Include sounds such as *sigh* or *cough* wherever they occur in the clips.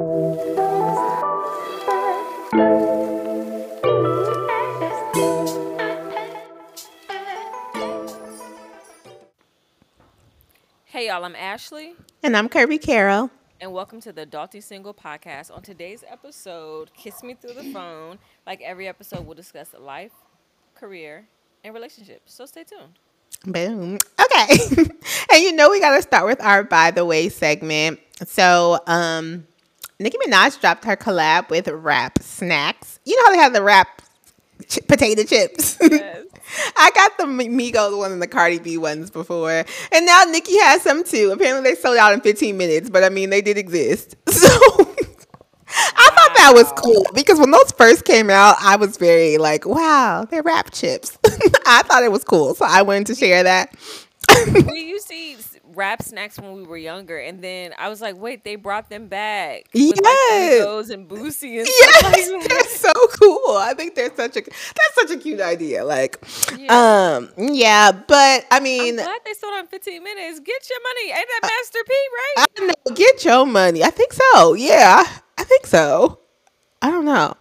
Hey y'all, I'm Ashley. And I'm Kirby Carroll. And welcome to the Adulting Single Podcast. On today's episode, Kiss Me Through the Phone. Like every episode, we'll discuss life, career, and relationships. So stay tuned. Boom. Okay. *laughs* and you know we gotta start with our by the way segment. So um Nicki Minaj dropped her collab with Rap Snacks. You know how they have the rap ch- potato chips? Yes. *laughs* I got the Migos one and the Cardi B ones before. And now Nicki has some too. Apparently they sold out in 15 minutes, but I mean, they did exist. *laughs* So I thought that was cool because when those first came out, I was very like, wow, they're rap chips. *laughs* I thought it was cool. So I wanted to share that. we used to eat rap snacks when we were younger, and then I was like, wait, they brought them back. Yes, like and Boosie and yes, *laughs* like *laughs* that's so cool. I think they're such a that's such a cute idea. Like, yeah. um, yeah, but I mean, I'm glad they sold on 15 minutes. Get your money. Ain't that Master P, right? I know. Get your money. I think so. Yeah, I think so. I don't know.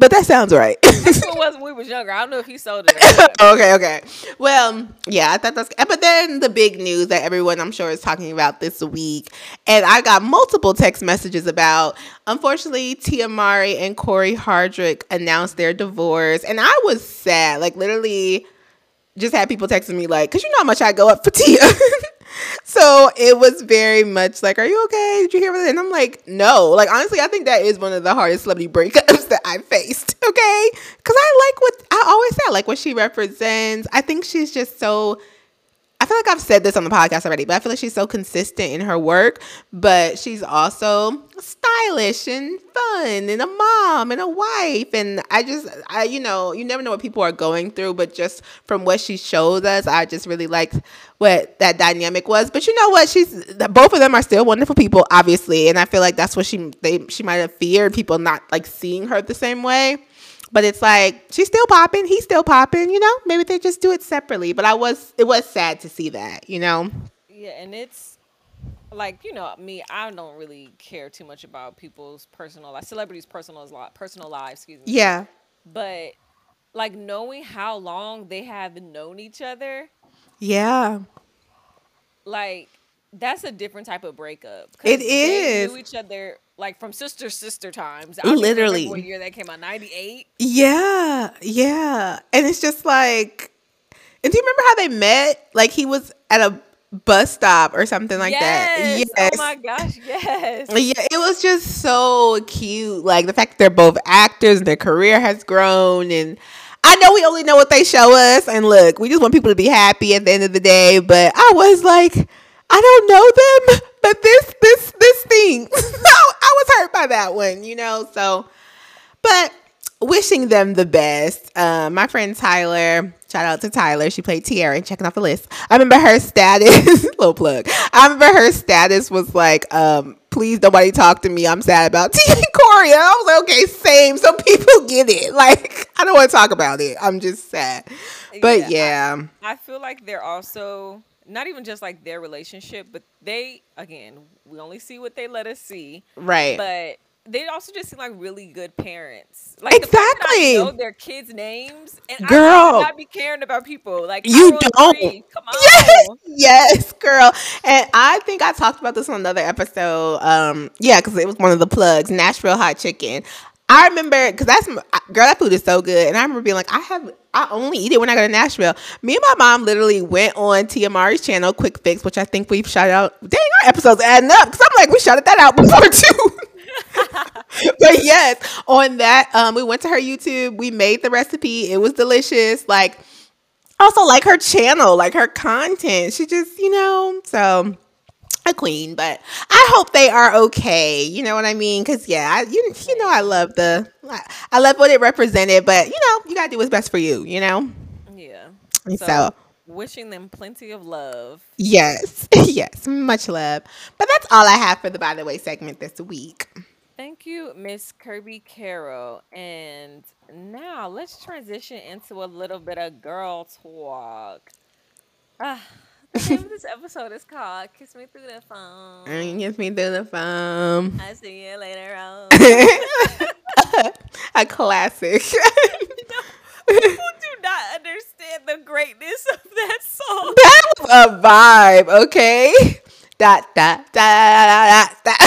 But that sounds right. *laughs* That's *laughs* what was when we was younger. I don't know if he sold it. *laughs* okay, okay. Well, yeah, I thought that's. But then the big news that everyone I'm sure is talking about this week, and I got multiple text messages about. Unfortunately, Tia Mowry and Corey Hardrict announced their divorce, and I was sad. Like literally, just had people texting me like, "Cause you know how much I go up for Tia." So it was very much like, "Are you okay? Did you hear it?" And I'm like, "No." Like honestly, I think that is one of the hardest celebrity breakups *laughs* that I faced. Okay, because I like what I always say, I like what she represents. I think she's just so I feel like I've said this on the podcast already, but I feel like she's so consistent in her work, but she's also stylish and fun and a mom and a wife. And I just, I, you know, you never know what people are going through, but just from what she showed us, I just really liked what that dynamic was. But you know what? She's, both of them are still wonderful people, obviously. And I feel like that's what she, they, she might have feared people not like seeing her the same way. But it's like she's still popping, he's still popping, you know? Maybe they just do it separately. But I was it was sad to see that, you know? Yeah, and it's like, you know, me, I don't really care too much about people's personal life, celebrities' personal personal lives, excuse me. Yeah. But like knowing how long they have known each other. Yeah. Like that's a different type of breakup. It is. They knew each other like from sister sister times. I Literally, what year that came out? Ninety eight. Yeah, yeah, and it's just like, and do you remember how they met? Like he was at a bus stop or something like yes. that. Yes. Oh my gosh, yes. Yeah, it was just so cute. Like the fact that they're both actors and their career has grown and I know we only know what they show us and look, we just want people to be happy at the end of the day, but I was like I don't know them, but this this this thing, *laughs* I was hurt by that one, you know. So, but wishing them the best. Uh, my friend Tyler, shout out to Tyler. She played Tiara checking off the list. I remember her status, *laughs* little plug. I remember her status was like, um, please nobody talk to me. I'm sad about *laughs* Tia and Corey. And I was like, okay, same. So people get it. Like, I don't want to talk about it. I'm just sad. But yeah. yeah. I, I feel like they're also not even just like their relationship, but they again, we only see what they let us see. Right. But they also just seem like really good parents. Like exactly. The know their kids' names, and girl, I not be caring about people. Like you don't. Come on. Yes, yes, girl. And I think I talked about this on another episode. Um, yeah, because it was one of the plugs, Nashville Hot Chicken. I remember because that's girl, that food is so good, and I remember being like, I have, I only eat it when I go to Nashville. Me and my mom literally went on Mowry's channel, Quick Fix, which I think we've shot out. Dang, our episodes adding up because I'm like, we shouted that out before *laughs* too. *laughs* but yes, on that, um, we went to her YouTube. We made the recipe. It was delicious. Like, also like her channel, like her content. She just, you know, so a queen, but I hope they are okay. You know what I mean? Because yeah, I, you you know I love the I love what it represented, but you know you gotta do what's best for you. You know? Yeah. So, so wishing them plenty of love. Yes, *laughs* yes, much love. But that's all I have for the by the way segment this week. Thank you, Miss Kirby Carroll. And now let's transition into a little bit of girl talk. Ah, The name of this episode is called "Kiss Me Through the Phone." Kiss me through the phone. I see you later on. *laughs* A classic. *laughs* People do not understand the greatness of that song. that was a vibe, okay? Dot dot dot dot dot.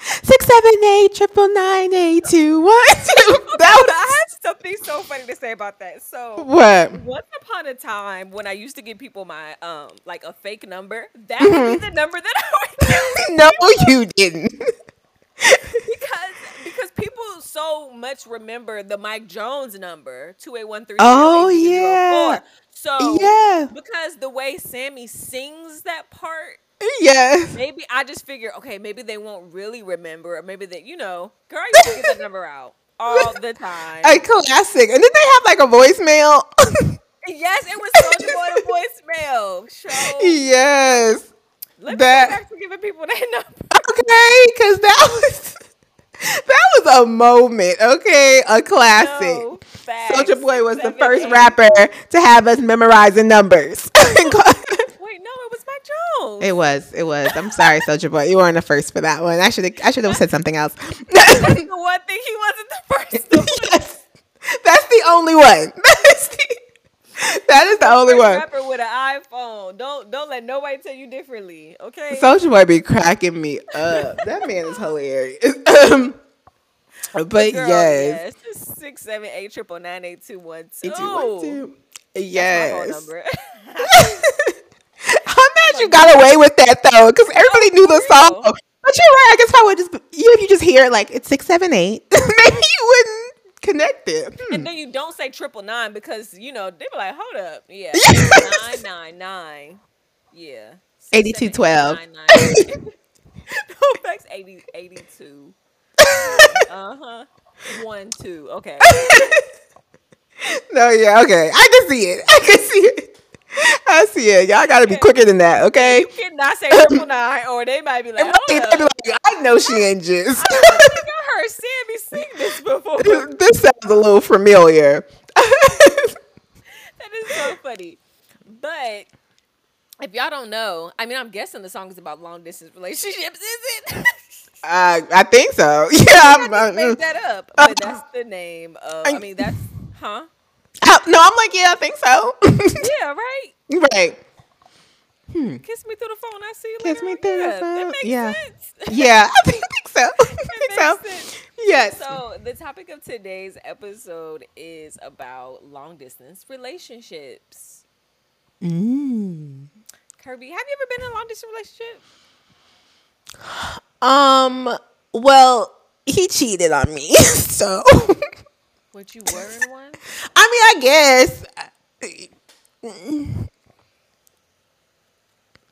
Six seven eight triple nine eight two one *laughs* two. That I was something so funny to say about that. So what? once upon a time, when I used to give people my um like a fake number, that would be the number that *laughs* I would give *laughs* No, you didn't. because because people so much remember the Mike Jones number two eight one three. Oh, yeah. So Yeah. because the way Sammie sings that part, Yeah. maybe I just figure, okay, maybe they won't really remember, or maybe that you know, girl, you get that number out all *laughs* the time. A classic. And then they have like a voicemail. *laughs* yes, it was Soldier *laughs* Boy voicemail. So yes. let me that- get back to giving people that number. Okay, because that was that was a moment. Okay, a classic. No. Soulja Boy was the first eight. rapper to have us memorizing numbers. Wait, no, it was Mike it was. It was. I'm sorry, Soulja Boy. You weren't the first for that one. I should. I should have said something else. That's the one thing he wasn't the first. *laughs* yes, that's the only one. *laughs* That's the, that is the only one. rapper with an iPhone. Don't don't let nobody tell you differently. Okay. Soulja Boy be cracking me up. That man is hilarious. Um, but Girl, yes. yes. Six seven eight triple nine eight two one two. You want. My phone Yes. *laughs* I'm mad you got away with that though, because everybody knew the song. But you're right. I guess I would just you if you just hear it like it's six seven eight, *laughs* maybe you wouldn't connect it. Hmm. and then you don't say triple nine because you know they be like, hold up, yeah, *laughs* nine nine nine, yeah, 8212. 678, *laughs* no, that's 80, 82. Uh huh. One two. Okay. No, yeah, okay. I can see it. I can see it. *laughs* I see it. Y'all got to be quicker than that, okay? You cannot say triple nine, or they might be *laughs* like, And hold they be like, I know she ain't *laughs* just. I heard Sammie sing this before. this sounds a little familiar. That is so funny. But if y'all don't know, I mean, I'm guessing the song is about long distance relationships, is it? Uh, I think so. Yeah, I'm, I uh, just made that up, but that's the name of. I mean, that's huh? No, I'm like, yeah, I think so. *laughs* Yeah, right. right. Kiss me through the phone. I see you Kiss later. me through the phone. That makes Yeah. sense. *laughs* Yeah, I think, think so. *laughs* I think so. sense. Yes. So the topic of today's episode is about long distance relationships. Mm. Kirby, have you ever been in a long distance relationship? Um. Well, he cheated on me, so What you were in one? I mean, I guess.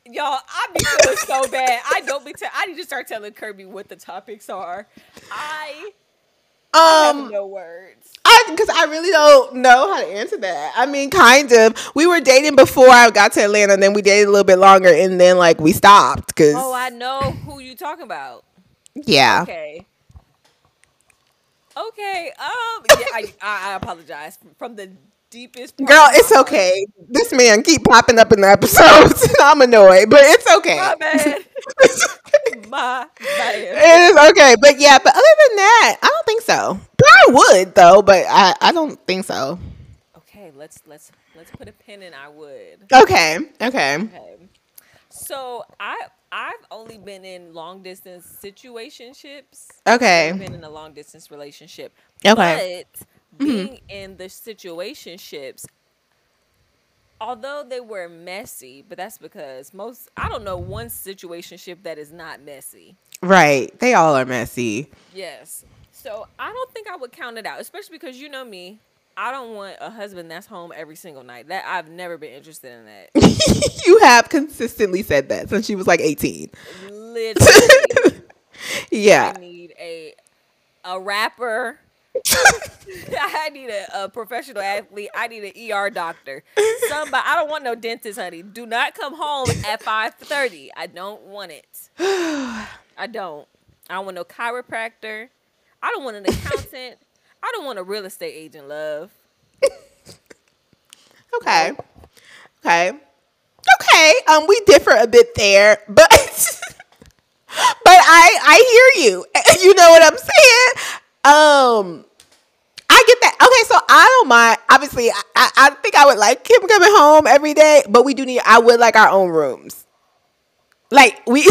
Y'all, I be feeling so bad. I don't be. Te- I need to start telling Kirby what the topics are. I have Um, no words. I because I really don't know how to answer that. I mean, kind of. We were dating before I got to Atlanta, and then we dated a little bit longer, and then like we stopped because Oh, I know who you talking about. yeah. Okay. Okay. Um. *laughs* Yeah. I, I, apologize from the deepest. part Girl, it's okay. This man keep popping up in the episodes. *laughs* I'm annoyed, but it's okay. My bad. *laughs* My bad. It is okay, but yeah, but other than that, I don't think so. But I would though, but I, I don't think so. Okay. Let's let's let's put a pin in. I would. Okay, okay, Okay. So I I've only been in long distance situationships. okay, I've been in a long distance relationship. okay. But mm-hmm. being in the situationships, although they were messy, but that's because most I don't know one situationship that is not messy. Right, they all are messy. Yes. So I don't think I would count it out, especially because you know me. I don't want a husband that's home every single night. That I've never been interested in that. *laughs* you have consistently said that since she was like 18. Literally, *laughs* Yeah. I need a a rapper. *laughs* I need a, a professional athlete. I need an ER doctor. Somebody. I don't want no dentist, honey. Do not come home at five thirty. I don't want it. *sighs* I don't. I don't want no chiropractor. I don't want an accountant. I don't want a real estate agent. Love. *laughs* Okay. Okay. Okay. um, we differ a bit there, but *laughs* but I I hear you. *laughs* You know what I'm saying? Um, I get that. Okay, so I don't mind. Obviously, I, I, I think I would like him coming home every day, but we do need. I would like our own rooms. Like we.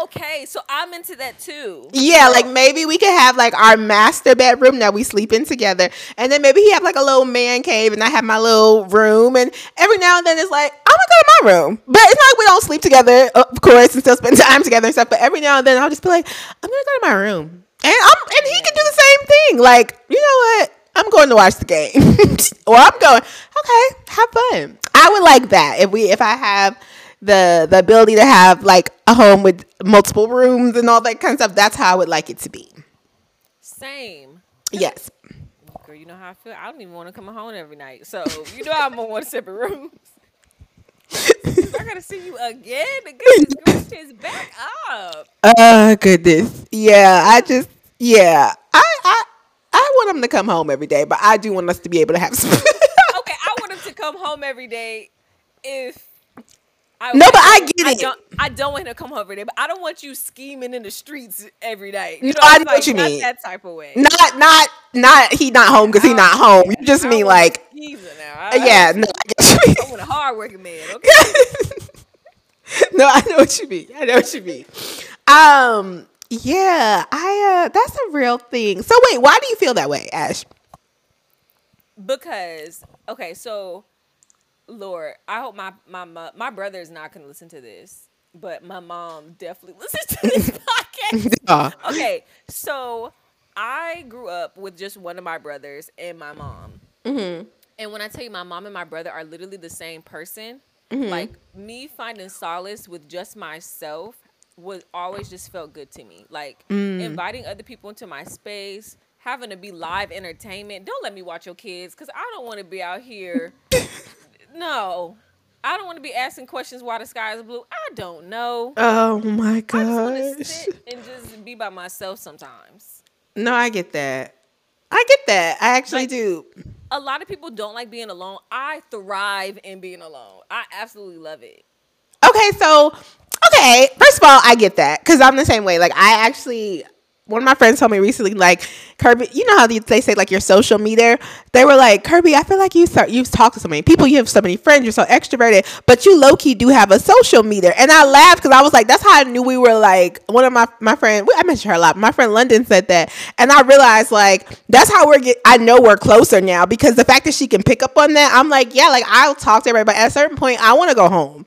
Okay, so I'm into that too. Yeah, like maybe we could have like our master bedroom that we sleep in together, and then maybe he have like a little man cave, and I have my little room, and every now and then it's like I'm gonna go to my room, but it's not like we don't sleep together, of course, and still spend *laughs* time together and stuff. But every now and then I'll just be like, I'm gonna go to my room, and I'm and he can do the same thing. Like you know what? I'm going to watch the game, *laughs* or I'm going. Okay, have fun. I would like that if we if I have the the ability to have like a home with multiple rooms and all that kind of stuff. That's how I would like it to be. Same. Yes. Girl, you know how I feel. I don't even want to come home every night. So you know I'm gonna want separate rooms. *laughs* I gotta see you again. Goodness *laughs* gracious, back up. Oh goodness. Yeah, I just yeah. I I I want him to come home every day, but I do want us to be able to have some *laughs* Okay, I want him to come home every day if I no, but I get I it. Don't, I don't want him to come home every day, but I don't want you scheming in the streets every day. You know, I know like, what you mean. That type of way. Not, not, not. He not home because he not home. You just mean like. Now. I, yeah, no. I, I want a hardworking man. *laughs* Okay. no, I know what you mean. I know what you mean. Um, yeah, I. uh That's a real thing. So wait, why do you feel that way, Ash? Because okay, so Lord, I hope my my my, my brother is not going to listen to this, but my mom definitely *laughs* listens to this *laughs* podcast. *laughs* Okay, so I grew up with just one of my brothers and my mom. Mm-hmm. And when I tell you, my mom and my brother are literally the same person. Mm-hmm. Like me finding solace with just myself was always just felt good to me. Like mm. inviting other people into my space, having to be live entertainment. Don't let me watch your kids because I don't want to be out here No. I don't want to be asking questions why the sky is blue. I don't know. Oh my gosh. I just want to sit and just be by myself sometimes. No, I get that. I get that. I actually like, do. A lot of people don't like being alone. I thrive in being alone. I absolutely love it. Okay, so okay, first of all, I get that cuz I'm the same way. Like I actually one of my friends told me recently, like Kirby, you know how they say like your social meter. They were like, Kirby, I feel like you start you talk to so many people, you have so many friends, you're so extroverted, but you low key do have a social meter. And I laughed because I was like, that's how I knew we were like one of my my friend. I mentioned her a lot. My friend London said that, and I realized like that's how we're get. I know we're closer now because the fact that she can pick up on that, I'm like, yeah, like I'll talk to everybody. But at a certain point, I want to go home.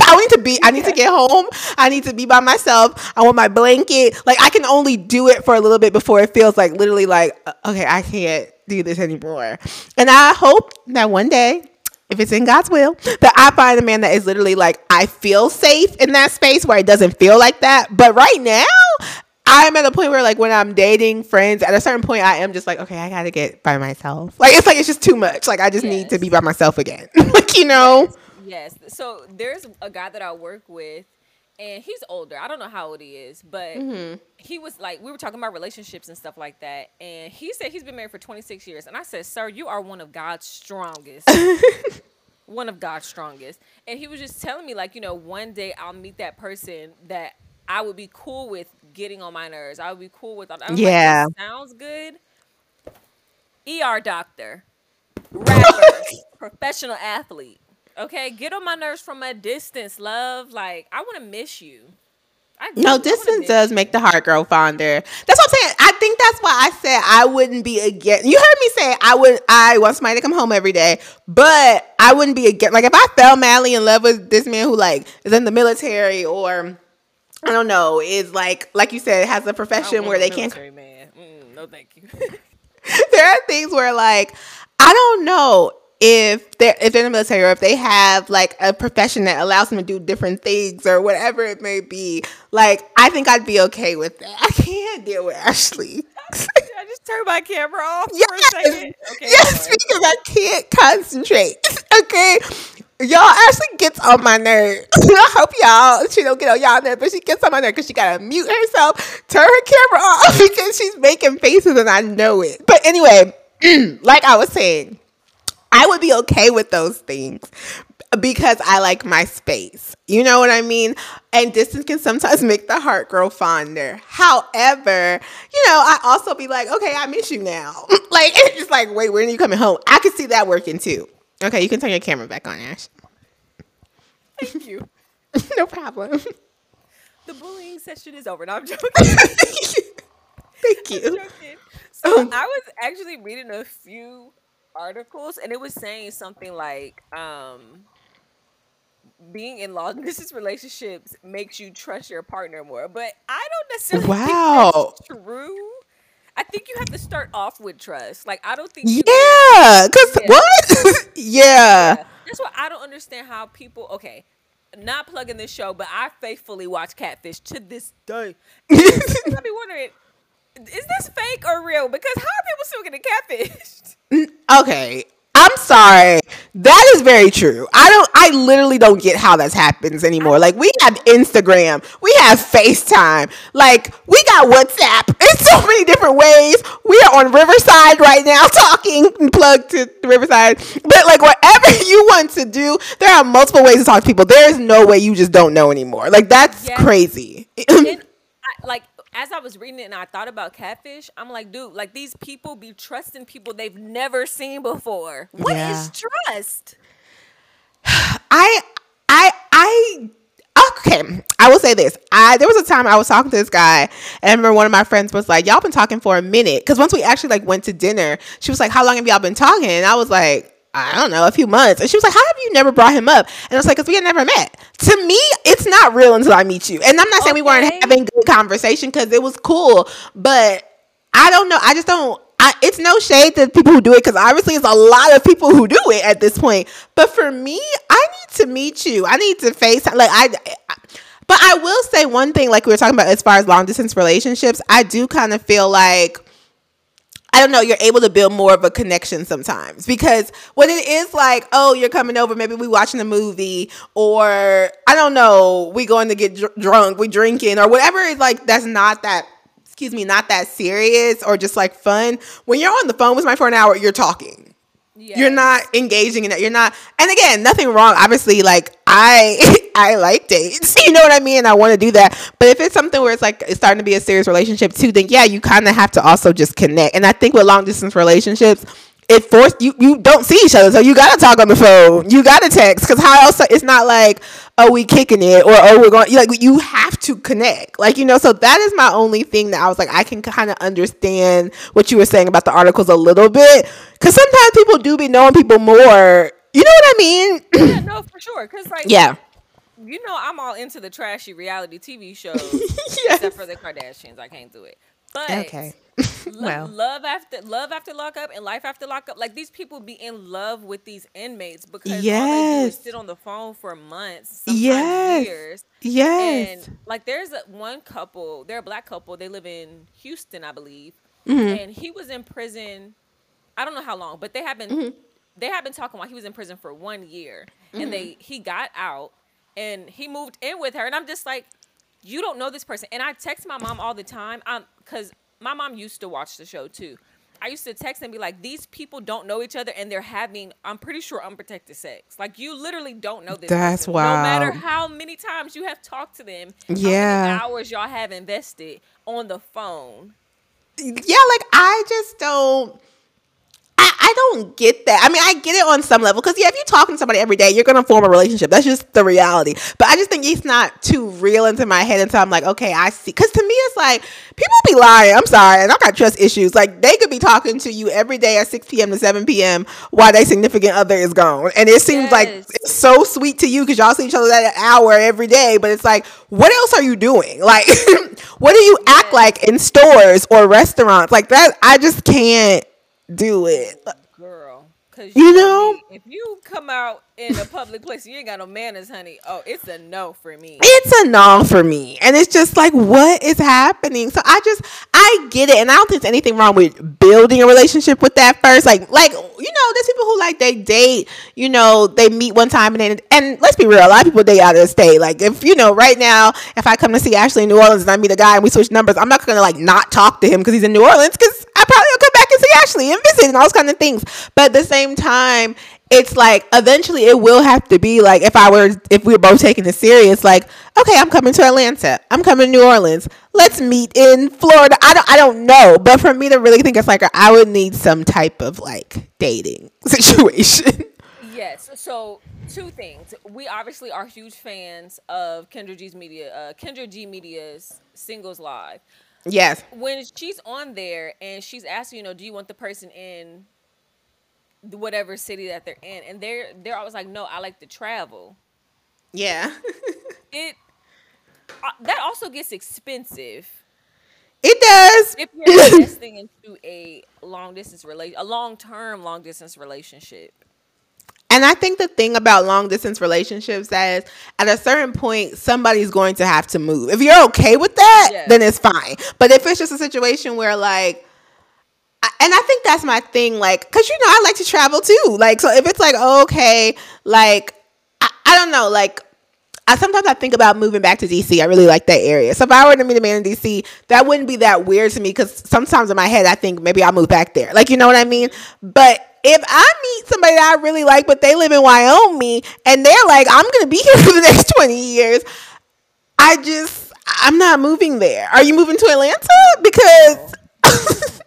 I need to be, I need to get home. I need to be by myself. I want my blanket. Like, I can only do it for a little bit before it feels like literally like, uh, okay, I can't do this anymore. And I hope that one day, if it's in God's will, that I find a man that is literally like, I feel safe in that space where it doesn't feel like that. But right now, I'm at a point where like when I'm dating friends, at a certain point I am just like, okay, I gotta get by myself. Like it's like it's just too much. Like I just yes. need to be by myself again. *laughs* like, you know? Yes. Yes. So there's a guy that I work with, and he's older. I don't know how old he is, but mm-hmm. he was like, we were talking about relationships and stuff like that. And he said he's been married for 26 years. And I said, Sir, you are one of God's strongest. *laughs* one of God's strongest. And he was just telling me, like, you know, one day I'll meet that person that I would be cool with getting on my nerves. I would be cool with. yeah. Like, sounds good. ER doctor, rapper, *laughs* professional athlete. Okay, get on my nerves from a distance, love. Like I want to miss you. no, distance does you. make the heart grow fonder. That's what I'm saying. I think that's why I said I wouldn't be against. You heard me say I would. I want somebody to come home every day, but I wouldn't be against. Like if I fell madly in love with this man who like is in the military or I don't know is like like you said has a profession where they can't. Man. Mm, no, thank you. *laughs* there are things where like I don't know if they're if they're in the military or if they have like a profession that allows them to do different things or whatever it may be, like I think I'd be okay with that. I can't deal with Ashley. *laughs* I just turn my camera off yes. for a second. Okay, yes, because I can't concentrate. *laughs* okay. Y'all Ashley gets on my nerves. *laughs* I hope y'all she don't get on y'all nerves, but she gets on my nerves because she gotta mute herself, turn her camera off because she's making faces and I know it. But anyway, *clears throat* like I was saying, I would be okay with those things. because I like my space. You know what I mean? And distance can sometimes *laughs* make the heart grow fonder. However, you know, I also be like, okay, I miss you now. *laughs* like, it's just like, wait, when are you coming home? I could see that working too. Okay, you can turn your camera back on, Ash. Thank you. *laughs* no problem. The bullying session is over. No, I'm joking. Thank I'm you. joking. So um, I was actually reading a few articles, and it was saying something like, um, being in long *laughs* distance relationships makes you trust your partner more. But I don't necessarily Wow. think that's true. I think you have to start off with trust. Like I don't think Yeah, cause Yeah. what? *laughs* yeah. Yeah. That's why I don't understand how people. Okay, not plugging this show, but I faithfully watch Catfish to this day. *laughs* I be wondering, is this fake or real? Because how are people still getting catfished? *laughs* okay. I'm sorry. That is very true. I don't I literally don't get how that happens anymore. Like we have Instagram, we have FaceTime, like we got WhatsApp. *laughs* It's so many different ways. We are on Riverside right now *laughs* talking plugged to Riverside. But like whatever you want to do, there are multiple ways to talk to people. There is no way you just don't know anymore. Like that's Yes. crazy. like as I was reading it and I thought about catfish, I'm like, dude, like these people be trusting people they've never seen before. What is Yeah. trust? *sighs* I I I okay. I will say this. I there was a time I was talking to this guy, and I remember one of my friends was like, "Y'all been talking for a minute." Because once we actually like went to dinner, she was like, "How long have y'all been talking?" And I was like. I don't know, a few months. And she was like, How have you never brought him up? And I was like, Because we had never met. To me, it's not real until I meet you. And I'm not saying we weren't having good conversation because it was cool, but I don't know. I just don't. I, it's no shade to people who do it because obviously it's a lot of people who do it at this point. But for me, I need to meet you. I need to face like I. I but I will say one thing, like we were talking about as far as long distance relationships, I do kind of feel like I don't know, you're able to build more of a connection sometimes because when it is like, oh, you're coming over, maybe we watching a movie or I don't know, we going to get dr- drunk, we drinking or whatever is like that's not that excuse me, not that serious or just like fun. When you're on the phone with my for an hour, you're talking Yeah. you're not engaging in that. You're not. And again, nothing wrong. Obviously, like I, *laughs* I like dates. *laughs* You know what I mean? I want to do that. But if it's something where it's like it's starting to be a serious relationship too, then yeah, you kind of have to also just connect. And I think with long distance relationships. It forced you. You don't see each other, so you gotta talk on the phone. You gotta text, because how else? It's not like oh we kicking it or oh we're going. You like you have to connect, like you know. So that is my only thing that I was like I can kind of understand what you were saying about the articles a little bit, because sometimes people do be knowing people more. You know what I mean? yeah, no, for sure. Because like, yeah. you know, I'm all into the trashy reality TV shows, *laughs* Yes. except for the Kardashians. I can't do it. But Okay. *laughs* Well. love after love after lockup and life after lockup. Like these people be in love with these inmates because all they do is Yes. sit on the phone for months, Yes. years. Yes. And like there's a, one couple, they're a black couple. They live in Houston, I believe, Mm-hmm. and he was in prison. I don't know how long, but they have been Mm-hmm. they have been talking while he was in prison for one year, and they he got out and he moved in with her, and I'm just like, you don't know this person, and I text my mom all the time, um, because my mom used to watch the show too. I used to text and be like, these people don't know each other and they're having, I'm pretty sure, unprotected sex. Like, you literally don't know this That's person. No matter how many times you have talked to them, Yeah. how many hours y'all have invested on the phone. yeah, like I just don't. I, don't get that. I mean, I get it on some level because yeah, if you're talking to somebody every day, you're gonna form a relationship. That's just the reality. But I just think it's not too real into my head until I'm like, okay, I see. Because to me, it's like people be lying. I'm sorry, and I got trust issues. Like they could be talking to you every day at 6 p.m. to 7 p.m. while their significant other is gone, and it seems like it's so sweet to you because y'all see each other that hour every day. But it's like, what else are you doing? *laughs* Like, *laughs* what do you act like in stores or restaurants? Like that, I just can't do it. Girl. Cause You you know? know, if you come out in a public place you ain't got no manners, honey, oh, it's a no for me. It's a no for me. And it's just like, what is happening? So I just, I get it. And I don't think there's anything wrong with building a relationship with that first. Like, like, you know, there's people who like they date, you know, they meet one time and then, and let's be real, a lot of people date out of the state. Like, if, you know, right now, if I come to see Ashley in New Orleans and I meet a guy and we switch numbers, I'm not going to like not talk to him because he's in New Orleans because I probably will come back and see Ashley and visit and all those kind of things. But at the same time, it's like eventually it will have to be like if I were if we were both taking it serious, like, okay, I'm coming to Atlanta. I'm coming to New Orleans. Let's meet in Florida. I don't I don't know. But for me to really think it's like I would need some type of like dating *laughs* situation. Yes. So two things. We obviously are huge fans of Kendra G's media, uh, Kendra G Media's Singles Live. Yes. When she's on there and she's asking, you know, do you want the person in whatever city that they're in, and they're they're always like, no, I like to travel. Yeah. *laughs* it uh, that also gets expensive. It does. If you're *laughs* investing into a long distance relation, a long term long distance relationship. And I think the thing about long distance relationships is at a certain point somebody's going to have to move. If you're okay with that, then it's fine. But if it's just a situation where like and I think that's my thing, like, cause you know I like to travel too. Like, so if it's like okay, like I, I don't know, like I sometimes I think about moving back to DC. I really like that area. So if I were to meet a man in DC, that wouldn't be that weird to me because sometimes in my head I think maybe I'll move back there. Like you know what I mean? But if I meet somebody that I really like, but they live in Wyoming and they're like, I'm gonna be *laughs* here for the next 20 years, I just I'm not moving there. Are you moving to Atlanta? Because *laughs*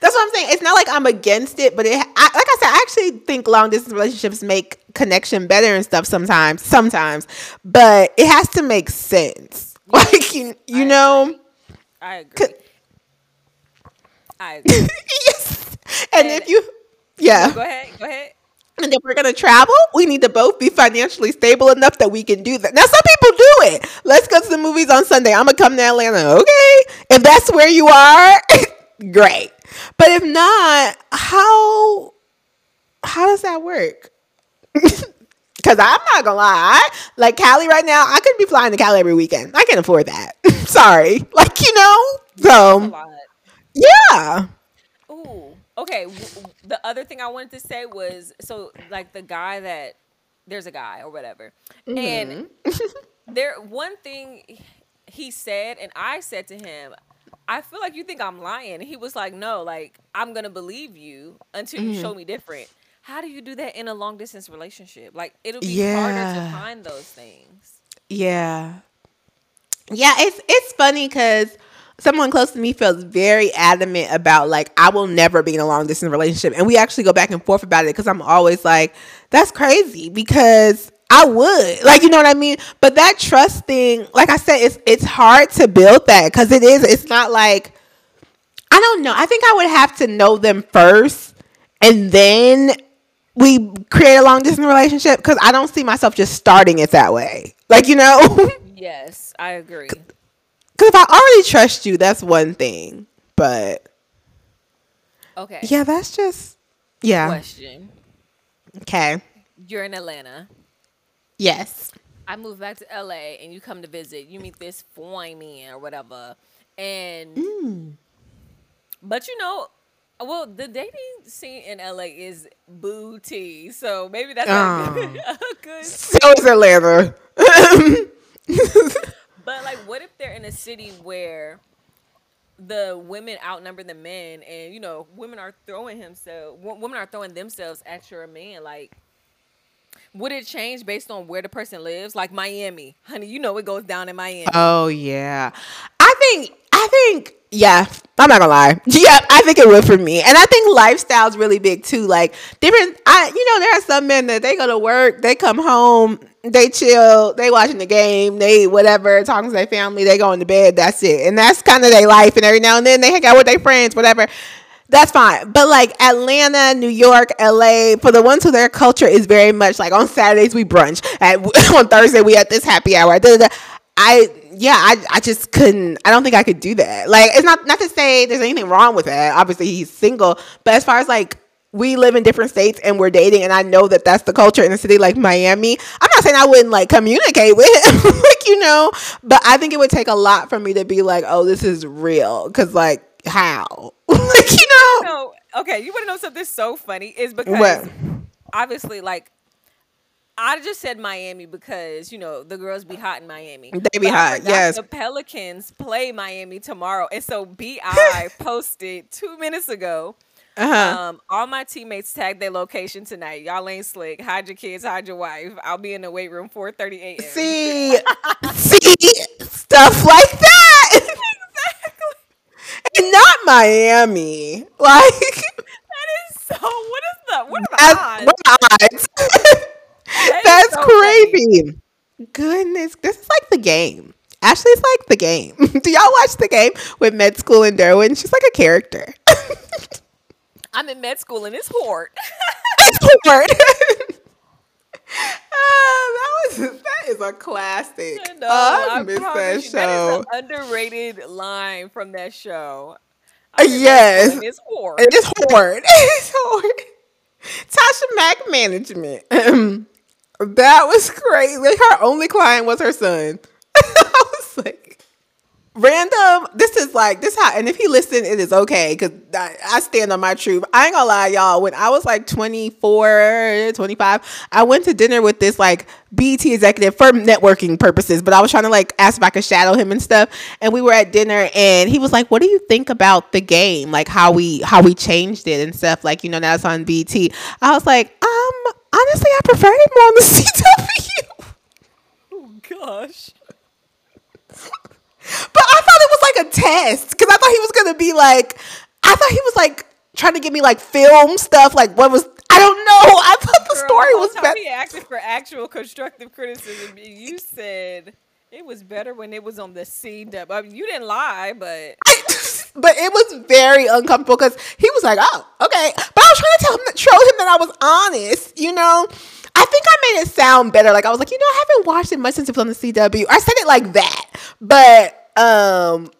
That's what I'm saying. It's not like I'm against it, but it, I, like I said, I actually think long distance relationships make connection better and stuff sometimes. Sometimes, but it has to make sense. *laughs* Yes, like you, you I know. Agree. I agree. I agree. *laughs* yes. And, and, if you, yeah. Go ahead. Go ahead. And if we're gonna travel, we need to both be financially stable enough that we can do that. Now, some people do it. Let's go to the movies on Sunday. I'm gonna come to Atlanta. Okay, if that's where you are, *laughs* great. But if not, how how does that work? *laughs* Cause I'm not gonna lie, like Cali right now, I could be flying to Cali every weekend. I can't afford that. *laughs* Sorry, like you know. So yeah. Ooh. Okay. The other thing I wanted to say was so like the guy that there's a guy or whatever, mm-hmm. and *laughs* there one thing he said, and I said to him, I feel like you think I'm lying. He was like, no, like I'm gonna believe you until you mm-hmm. show me different. How do you do that in a long distance relationship? Like it'll be yeah. harder to find those things. Yeah. Yeah, it's it's funny because someone close to me feels very adamant about like I will never be in a long distance relationship, and we actually go back and forth about it because I'm always like, that's crazy because I would. Like, you know what I mean? But that trust thing, like I said, it's it's hard to build that because it is, it's not like I don't know. I think I would have to know them first and then we create a long distance relationship because I don't see myself just starting it that way. Like, you know? *laughs* yes, I agree. Because if I already trust you, that's one thing. But Okay. Yeah, that's just yeah. Question. Okay. You're in Atlanta. Yes. I moved back to LA and you come to visit. You meet this fine man or whatever. And mm. but you know, well, the dating scene in LA is booty, so maybe that's oh. a, good, a good. So is Atlanta. *laughs* but like, what if they're in a city where the women outnumber the men, and you know, women are throwing himself, women are throwing themselves at your man, like would it change based on where the person lives? Like Miami, honey, you know it goes down in Miami. Oh yeah, I think I think yeah. I'm not gonna lie. *laughs* Yeah, I think it would for me, and I think lifestyle's really big too. Like different, I you know there are some men that they go to work, they come home, they chill, they watching the game, they whatever, talking to their family, they go into bed. That's it, and that's kind of their life. And every now and then they hang out with their friends, whatever that's fine. But like Atlanta, New York, LA, for the ones who their culture is very much like on Saturdays we brunch, at *laughs* on Thursday we at this happy hour. Da, da, da. I yeah, I I just couldn't. I don't think I could do that. Like it's not not to say there's anything wrong with that. Obviously he's single, but as far as like we live in different states and we're dating and I know that that's the culture in a city like Miami. I'm not saying I wouldn't like communicate with him, *laughs* like you know, but I think it would take a lot for me to be like, "Oh, this is real." Cuz like how? *laughs* like, you know? No, okay, you want to know something so funny? Is because what? obviously, like, I just said Miami because you know the girls be hot in Miami. They be but hot, yes. The Pelicans play Miami tomorrow, and so Bi *laughs* posted two minutes ago Uh-huh. Um, all my teammates tagged their location tonight. Y'all ain't slick. Hide your kids, hide your wife. I'll be in the weight room 4:30 a.m. See, see stuff like that. And not Miami. *laughs* Like That is so. What is the? What are the odds? what the odds? That That's so funny. crazy. Goodness, this is like the game. Ashley's like the game. *laughs* Do y'all watch the game with Med School and Derwin? She's like a character. *laughs* I'm in med school and it's hard. it's Ah, that was that is a classic. no, I I miss that you, show. is an underrated line from that show. I'm in med school yes. it's hard. It is hard. It's hard. *laughs* Tasha Mack management. *clears throat* that was crazy. Like, her only client was her son. Random. This is like this how. And if he listened, it is okay because I, I stand on my truth. I ain't gonna lie, y'all. When I was like 24, 25, I went to dinner with this like BET executive for networking purposes, but I was trying to like ask if I could shadow him and stuff. And we were at dinner and he was like, What do you think about the game? Like how we how we changed it and stuff, like, you know, now it's on BET. I was like, um, honestly, I prefer it more on the *laughs* CW. oh gosh. But I thought it was like a test because I thought he was gonna be like, I thought he was like trying to get me like film stuff. Like what was I don't know. I thought the Girl, story was better. He acted for actual constructive criticism. You said it was better when it was on the CW. I mean, you didn't lie, but *laughs* but it was very uncomfortable because he was like, "Oh, okay," but I was trying to tell him, that, show him that I was honest. You know, I think I made it sound better. Like I was like, you know, I haven't watched it much since it was on the CW. I said it like that, but um,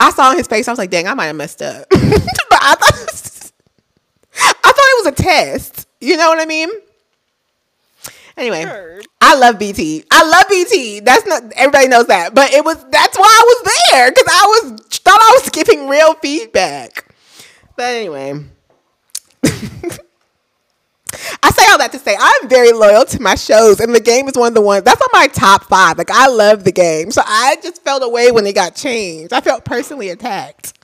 I saw in his face. I was like, "Dang, I might have messed up." *laughs* but I thought, *laughs* I thought it was a test. You know what I mean? Anyway, Sure. I love BET. I love BET. That's not everybody knows that, but it was that's why I was there because I was thought I was *laughs* giving real feedback. But anyway, I say all that to say I'm very loyal to my shows, and the game is one of the ones that's on my top five. Like I love the game, so I just felt away when it got changed. I felt personally attacked.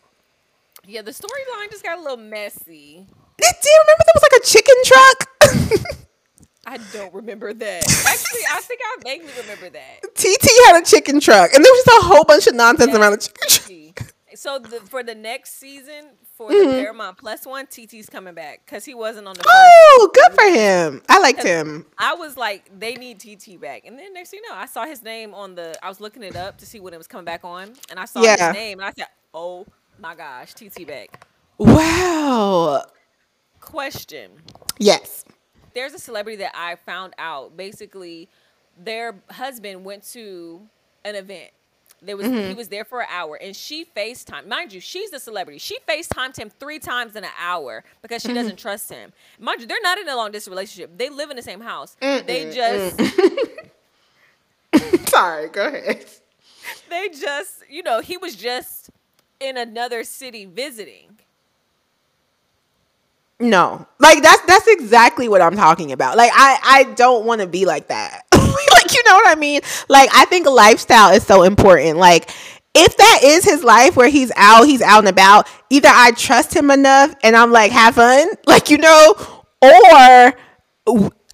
yeah, the storyline just got a little messy. Did you remember there was like a chicken truck? *laughs* I don't remember that. Actually, I think I vaguely remember that. TT had a chicken truck, and there was just a whole bunch of nonsense around the chicken truck. So the, for the next season, for Mm-hmm. the Paramount Plus one, TT's coming back because he wasn't on the. Oh, good for him. I liked him. I was like, they need TT back, and then next thing you know, I saw his name on the. I was looking it up to see when it was coming back on, and I saw Yeah. his name, and I said, "Oh my gosh, TT back." Wow. Question: Yes. There's a celebrity that I found out. Basically, their husband went to an event. There was Mm-hmm. he was there for an hour, and she FaceTime. Mind you, she's a celebrity. She FaceTimed him three times in an hour because she Mm-hmm. doesn't trust him. Mind you, they're not in a long distance relationship. They live in the same house. They just *laughs* Sorry, go ahead. they just, you know, he was just in another city visiting. No. Like that's that's exactly what I'm talking about. Like I I don't want to be like that. *laughs* like you know what I mean? Like I think lifestyle is so important. Like if that is his life where he's out, he's out and about, either I trust him enough and I'm like have fun, *laughs* like you know, or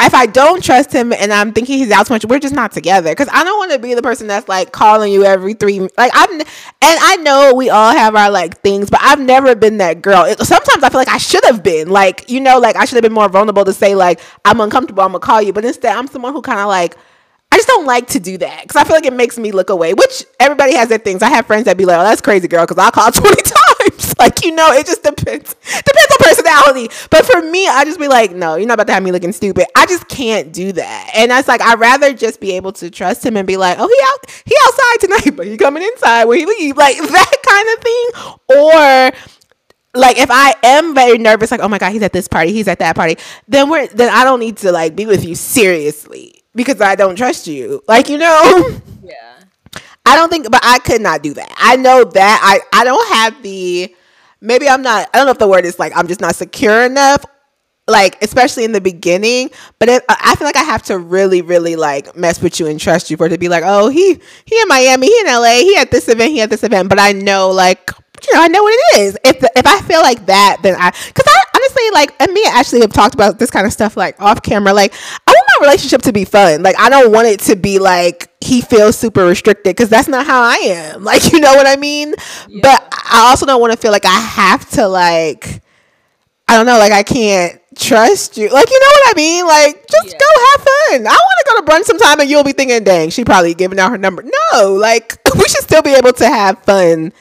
if I don't trust him and I'm thinking he's out too much, we're just not together. Because I don't want to be the person that's like calling you every three. Like I'm, and I know we all have our like things, but I've never been that girl. It, sometimes I feel like I should have been. Like you know, like I should have been more vulnerable to say like I'm uncomfortable. I'm gonna call you, but instead I'm someone who kind of like. Just don't like to do that because I feel like it makes me look away. Which everybody has their things. I have friends that be like, "Oh, that's crazy, girl," because I'll call *laughs* twenty times. *laughs* Like you know, it just depends. Depends on personality. But for me, I just be like, "No, you're not about to have me looking stupid." I just can't do that. And that's like I'd rather just be able to trust him and be like, "Oh, he out, he outside tonight, *laughs* but he coming inside when he leave." Like that kind of thing. Or like if I am very nervous, like oh my god, he's at this party, he's at that party, then we're then I don't need to like be with you seriously because I don't trust you. Like you know, Yeah. I don't think, but I could not do that. I know that I I don't have the maybe I'm not. I don't know if the word is like I'm just not secure enough. Like especially in the beginning, but it, I feel like I have to really, really like mess with you and trust you for it to be like, oh, he he in Miami, he in LA, he at this event, he at this event. But I know like you know, I know what it is. If the, if I feel like that, then I because I, I like, and me and actually have talked about this kind of stuff like off camera. Like, I want my relationship to be fun. Like, I don't want it to be like he feels super restricted because that's not how I am. *laughs* Like, you know what I mean? Yeah. But I also don't want to feel like I have to like, I don't know, like I can't trust you. Like, you know what I mean? Like, just Yeah. go have fun. I want to go to brunch sometime and you'll be thinking, dang, she probably giving out her number. No, like, *laughs* we should still be able to have fun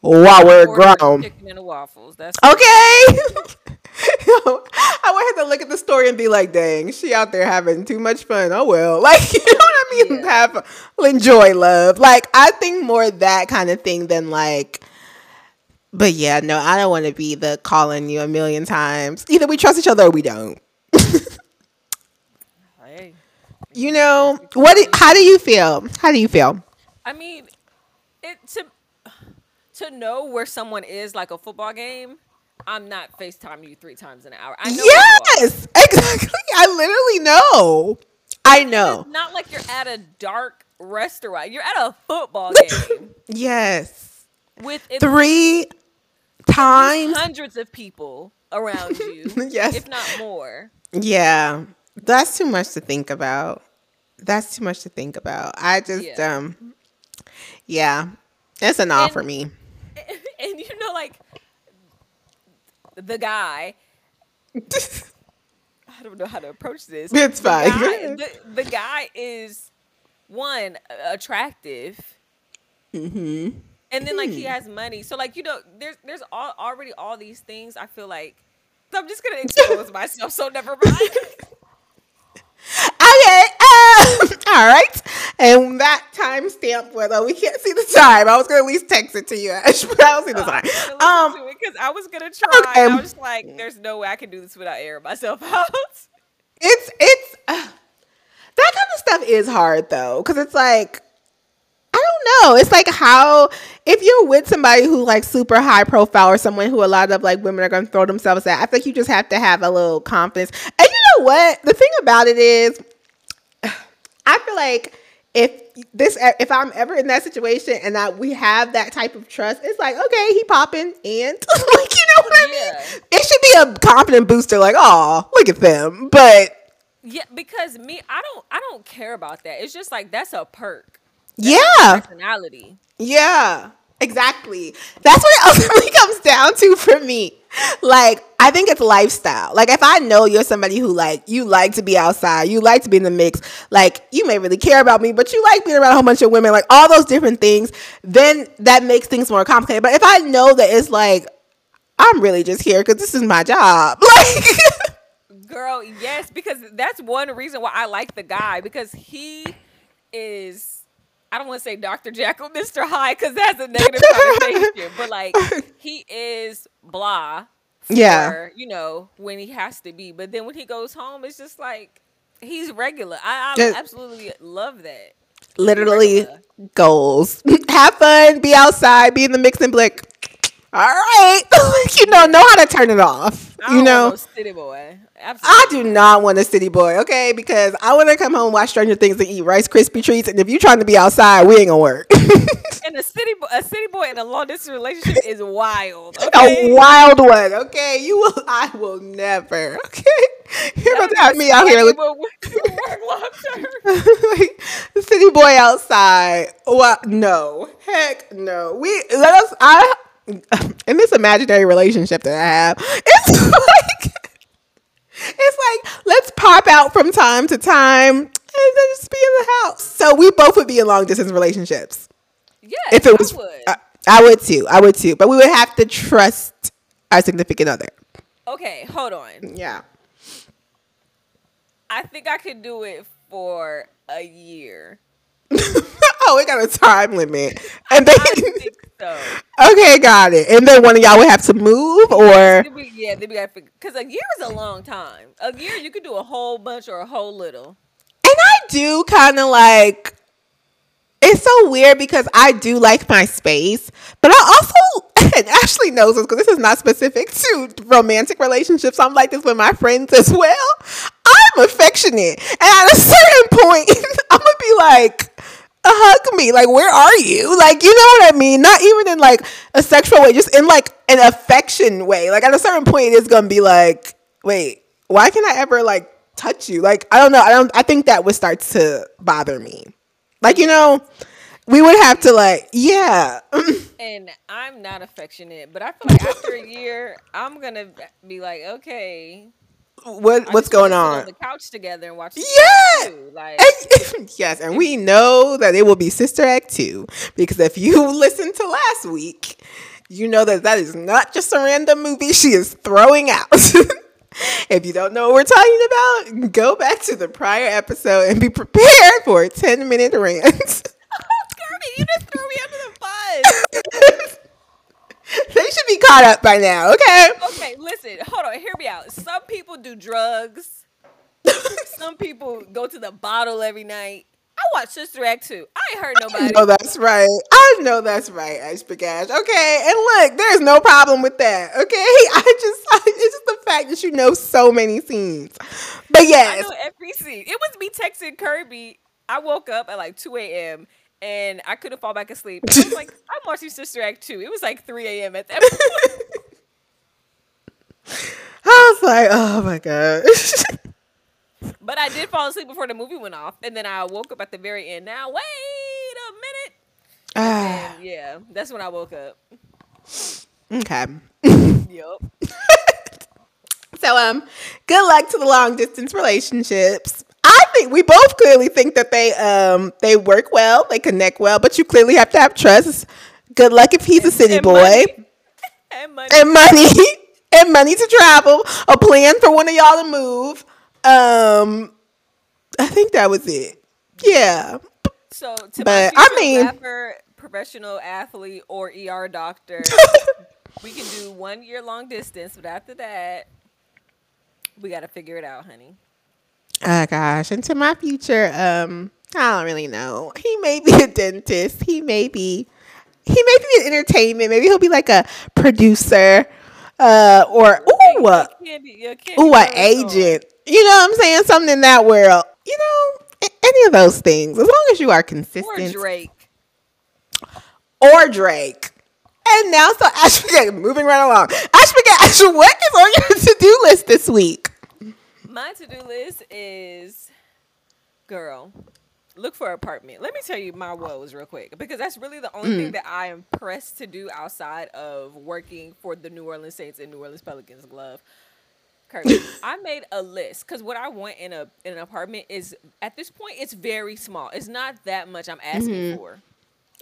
while we're grown. Chicken and waffles. That's Okay. *laughs* *laughs* I would have to look at the story and be like, dang, she out there having too much fun. Oh well. *laughs* Like, you know what I mean? Yeah. Have enjoy love. Like, I think more that kind of thing than like but yeah, no, I don't want to be the calling you a million times. Either we trust each other or we don't. *laughs* Hey. You know, what do, how do you feel? How do you feel? I mean, it to to know where someone is like a football game. I'm not FaceTime you three times an hour. I know where you are. Yes, exactly. I literally know. I know. It's not like you're at a dark restaurant. You're at a football game Yes. with Three times. hundreds of people around you. *laughs* Yes. if not more. Yeah. That's too much to think about. That's too much to think about. I just Yeah. um yeah. It's an all And- for me. *laughs* And you know, like the guy. *laughs* I don't know how to approach this. It's The fine. guy- *laughs* the, the guy is one attractive. Mm-hmm. and then like he has money so like you know there's there's all, already all these things i feel like so i'm just gonna expose *laughs* myself so never mind Okay. Um, all right. And that time stamp whether we can't see the time. I was gonna at least text it to you, Ash, but I don't see the time. Um because i was gonna try okay. i was like there's no way i can do this without airing myself *laughs* out it's it's uh, that kind of stuff is hard though because it's like i don't know it's like how if you're with somebody who like super high profile or someone who a lot of like women are going to throw themselves at i think you just have to have a little confidence and you know what the thing about it is *sighs* i feel like if this if i'm ever in that situation and that we have that type of trust it's like okay he popping and *laughs* like you know what i mean? It should be a confident booster like oh look at them. But yeah because me i don't i don't care about that. It's just like that's a perk. Yeah. personality. Yeah, exactly. That's what *laughs* it ultimately comes down to for me. Like, I think it's lifestyle. Like, if I know you're somebody who like you like to be outside, you like to be in the mix, like you may really care about me, but you like being around a whole bunch of women, like all those different things, then that makes things more complicated. But if I know that it's like I'm really just here because this is my job, *laughs* like Girl, yes, because that's one reason why I like the guy because he is. I don't want to say Dr. Jekyll, Mr. Hyde, because that's a negative *laughs* connotation. But like, *laughs* he is blah. For, Yeah. You know when he has to be, but then when he goes home, it's just like he's regular. I, I Just- absolutely love that. literally Regular. goals. *laughs* Have fun, be outside, be in the mix and be like, all right, you know, know how to turn it off. You know, no city boy. I do not want a city boy, okay? Because I want to come home, watch Stranger Things, and eat Rice Krispie treats. And if you're trying to be outside, we ain't gonna work. *laughs* And a city boy, a city boy in a long distance relationship is wild. Okay? a wild one, okay? You will, I will never, okay? You're about to have me out here, Swaggy look, will *laughs* work long term. *laughs* like city boy outside. What? No, heck, no. We let us. I in this imaginary relationship that I have, it's like it's like let's pop out from time to time and then just be in the house. So we both would be in long distance relationships Yeah, if it was. I would. I, I would too. I would too. But we would have to trust our significant other. okay, hold on. Yeah. I think I could do it for a year. *laughs* oh, we got a time limit, and think so. *laughs* okay, got it. And then one of y'all would have to move, or yeah, then we got because a year is a long time. A year you could do a whole bunch or a whole little. And I do kind of like it's so weird because I do like my space, but I also *laughs* and Ashley knows this because this is not specific *laughs* to romantic relationships. I'm like this with my friends as well. I'm affectionate, and at a certain point, I'm gonna be like. Hug me like where are you like you know what i mean not even in like a sexual way just in like an affection way. Like at a certain point, it's gonna be like, wait, why can I ever like touch you? Like I don't know. I don't. I think that would start to bother me. Like you know, we would have to like, yeah. *clears throat* and I'm not affectionate, but I feel like after a year, I'm gonna be like, okay, what what's going on? on the couch together and watch. Yeah. like *laughs* yes, and we know that it will be Sister Act 2 because if you *laughs* listened to last week, you know that that is not just a random movie she is throwing out. *laughs* if you don't know what we're talking about, go back to the prior episode and be prepared for a 10 minute rant. Kirby, you just threw me under the bus. *laughs* they should be caught up by now, okay? okay, listen, hold on, hear me out. Some people do drugs. *laughs* Some people go to the bottle every night. I watch Sister Act too. I ain't heard nobody. Oh, that's right. I know that's right, Ash Bagash. Okay, and look, there's no problem with that. Okay, *laughs* I just, I, it's just the fact that you know so many scenes. But I yes, know every scene. It was me texting Kirby. I woke up at like 2 a.m. and I couldn't fall back asleep. I was like, I'm watching Sister Act 2. It was like 3 a.m. at that point. *laughs* I was like, oh my gosh. *laughs* But I did fall asleep before the movie went off. And then I woke up at the very end. Now, wait a minute. Ah, And yeah, that's when I woke up. okay. Yup. *laughs* So um, good luck to the long distance relationships. Think we both clearly think that they um they work well, they connect well, but you clearly have to have trust. Good luck if he's a city And boy. money. *laughs* And money. and money *laughs* and money to travel, a plan for one of y'all to move. Um, I think that was it. Yeah, So to But, I mean- rapper, professional athlete, or ER doctor, *laughs* we can do one year long distance. But after that, we got to figure it out, honey. Oh gosh, into my future, um, I don't really know. He may be a dentist. He may be, he may be in entertainment. Maybe he'll be like a producer, uh, or ooh, a, candy- your candy ooh, an agent. You know what I'm saying? Something in that world. You know, any of those things, as long as you are consistent. Or. Drake. or Drake. And now, so *laughs* Ashby, moving right along. Ashby, Ash, *laughs* what is on your to do list this week? My to do list is, girl, look for an apartment. Let me tell you my woes real quick because that's really the only Mm. thing that I am pressed to do outside of working for the New Orleans Saints and New Orleans Pelicans glove. Kirby, *laughs* I made a list because what I want in a in an apartment is at this point it's very small. It's not that much I'm asking Mm-hmm. for.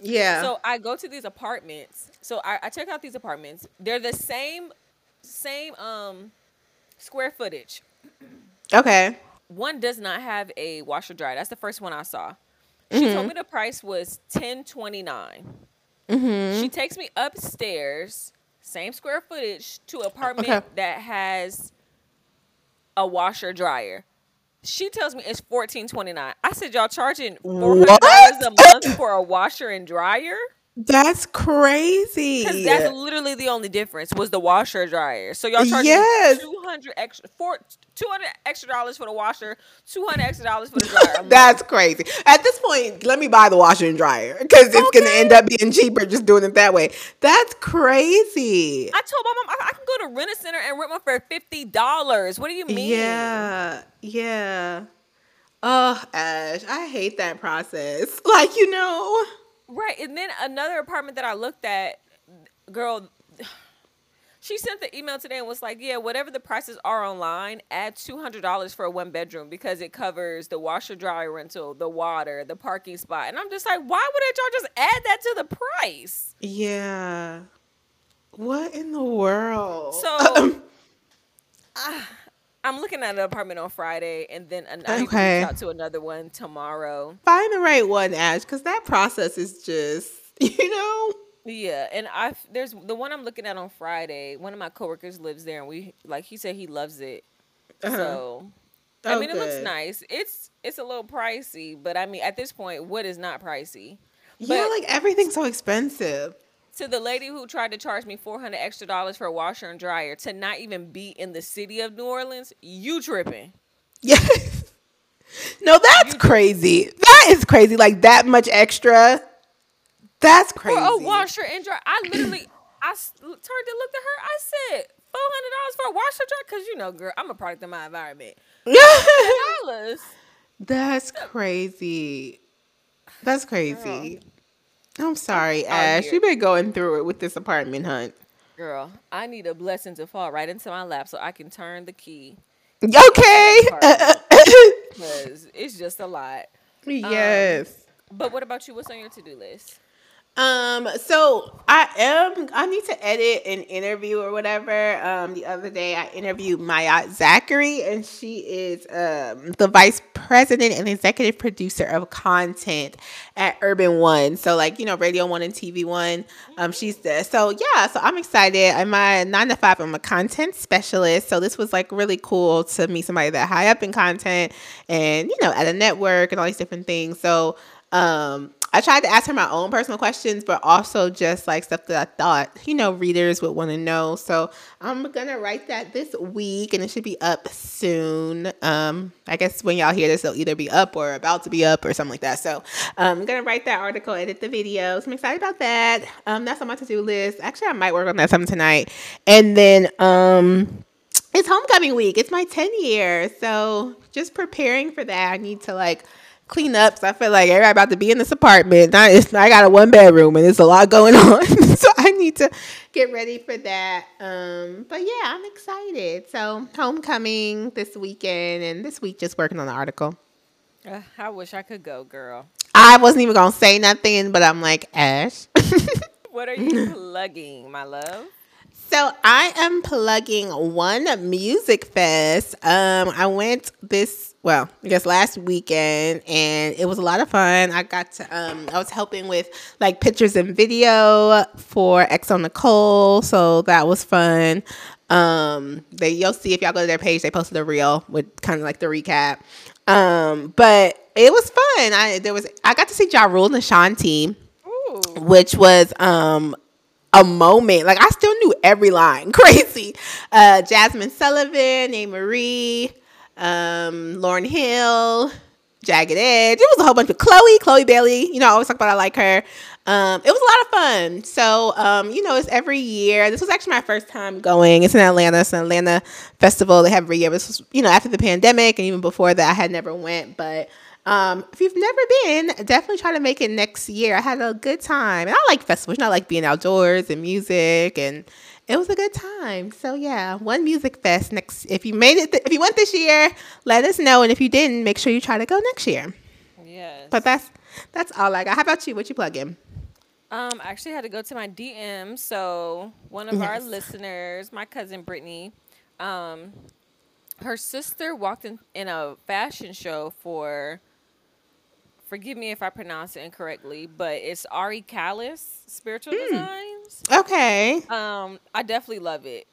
Yeah. So I go to these apartments. So I, I check out these apartments. They're the same same um square footage. Okay. One does not have a washer dryer. That's the first one I saw. She told mm-hmm. me the price was ten twenty mm-hmm. She takes me upstairs, same square footage, to apartment Okay. that has a washer dryer. She tells me it's fourteen twenty nine. I said y'all charging four hundred dollars a month for a washer and dryer. That's crazy. Because that's literally the only difference was the washer dryer. So y'all charging Yes. two hundred extra four two hundred extra dollars for the washer, two hundred extra dollars for the dryer. *laughs* That's crazy. At this point, let me buy the washer and dryer because it's going to end up being cheaper just doing it that way. That's crazy. I told my mom I, I can go to rent a center and rent one for fifty dollars. What do you mean? Yeah. Yeah. Oh, Ash, I hate that process. Like, you know, Right. And then another apartment that I looked at, girl, *sighs* she sent the email today and was like, Yeah, whatever the prices are online, add two hundred dollars for a one bedroom because it covers the washer dryer rental, the water, the parking spot. And I'm just like, why wouldn't y'all just add that to the price? yeah. What in the world? So *laughs* ah, I'm looking at an apartment on Friday and then an- I to Okay. out to another one tomorrow. find the right one, Ash, because that process is just, *laughs* you know, Yeah, and I there's the one I'm looking at on Friday. One of my coworkers lives there, and we like he said he loves it. Uh-huh. So I Oh, mean, it looks nice. It's it's a little pricey, but I mean, at this point, what is not pricey? yeah, But- like everything's so expensive. To the lady who tried to charge me four hundred extra dollars for a washer and dryer to not even be in the city of New Orleans, you tripping? Yes. *laughs* No, that's crazy. That is crazy. Like that much extra. That's crazy. For a washer and dryer, I literally *clears throat* I turned and looked at her. I said, four hundred dollars for a washer dryer Cause you know, girl, I'm a product of my environment. *laughs* Dollars. That's crazy. That's crazy. I'm sorry, out Ash. You've been going through it with this apartment hunt. Girl, I need a blessing to fall right into my lap so I can turn the key. Okay. *laughs* Cause it's just a lot. Um, yes. But what about you? What's on your to do list? Um, so I am I need to edit an interview or whatever. Um, the other day I interviewed Maya Zachary and she is um the vice president and executive producer of content at Urban One. So like, you know, Radio One and TV One. Um, she's there. So yeah, so I'm excited. I'm a nine to five, I'm a content specialist. So this was like really cool to meet somebody that high up in content and you know, at a network and all these different things. So um I tried to ask her my own personal questions, but also just like stuff that I thought, you know, readers would want to know. So I'm gonna write that this week and it should be up soon. Um, I guess when y'all hear this, it'll either be up or about to be up or something like that. So um, I'm gonna write that article, edit the videos. I'm excited about that. Um, that's on my to-do list. Actually, I might work on that some tonight. And then um it's homecoming week. It's my 10 year. So just preparing for that. I need to like clean up. So I feel like everybody about to be in this apartment. Now it's, I got a one bedroom and there's a lot going on. *laughs* so I need to get ready for that. Um, but yeah, I'm excited. So homecoming this weekend and this week just working on the article. Uh, I wish I could go, girl. I wasn't even gonna say nothing, but I'm like, Ash. *laughs* What are you plugging, my love? So I am plugging one music fest. Um, I went this well, I guess last weekend, and it was a lot of fun. I got to um, I was helping with like pictures and video for Exo Nicole, so that was fun. Um, they you'll see if y'all go to their page, they posted a reel with kind of like the recap. Um, but it was fun. I there was I got to see Ja Rule and Ashanti Ooh. which was um a moment. Like I still knew every line. *laughs* Crazy. Uh Jazmine Sullivan, Nate Marie, um, Lauryn Hill, Jagged Edge. It was a whole bunch of Chloe, Chloe Bailey. You know, I always talk about I like her. Um, it was a lot of fun. So, um, you know, it's every year. This was actually my first time going. It's in Atlanta. It's an Atlanta festival they have every year. This was, you know, after the pandemic and even before that, I had never went. But um, if you've never been, definitely try to make it next year. I had a good time. And I like festivals. Know, I like being outdoors and music and it was a good time. So yeah, one music fest next. If you made it, th- if you went this year, let us know. And if you didn't, make sure you try to go next year. Yes. But that's that's all I got. How about you? What you plug in? Um, I actually had to go to my DM. So one of our listeners, my cousin Brittany, um, her sister walked in in a fashion show for. Forgive me if I pronounce it incorrectly, but it's Ari Kaliss Spiritual Hmm. Designs. Okay. Um, I definitely love it.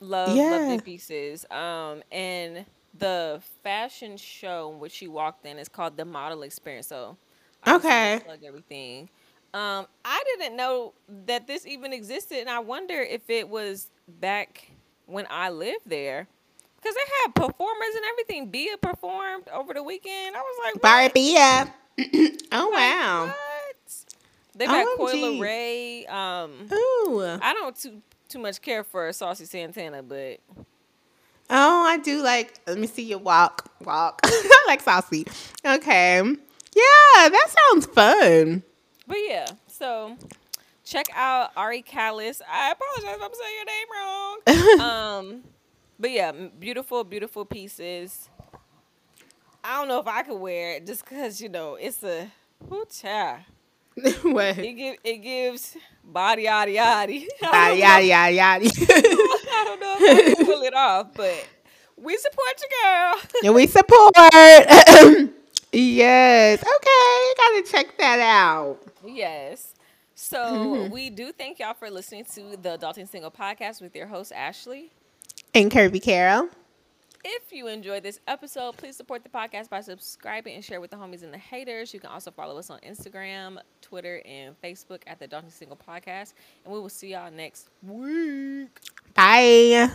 Love love the pieces. Um, and the fashion show in which she walked in is called the Model Experience. So, Okay. Plug everything. Um, I didn't know that this even existed, and I wonder if it was back when I lived there. Because they had performers and everything. Bia performed over the weekend. I was like. Yeah. *clears throat* oh wow. They've had OMG. Coi Leray. Um, Ooh. I don't too too much care for Saucy Santana, but Oh, I do like. Let me see you walk, walk. *laughs* I like saucy. Okay. Yeah, that sounds fun. but yeah. So check out Ari Kaliss. I apologize if I'm saying your name wrong. *laughs* um, but yeah, beautiful, beautiful pieces. I don't know if I could wear it just because you know it's a whoo child. *laughs* what? It give it gives body yada yada. Yada yada yada yada. I don't know if I can pull it off, but we support you, girl. *laughs* and we support. *laughs* yes. Okay. Gotta check that out. Yes. So mm-hmm. we do thank y'all for listening to the Adulting Single Podcast with your host Ashley. And Kirby Carroll. If you enjoyed this episode, please support the podcast by subscribing and share with the homies and the haters. You can also follow us on Instagram, Twitter, and Facebook at the Adulting Single Podcast. And we will see y'all next week. Bye.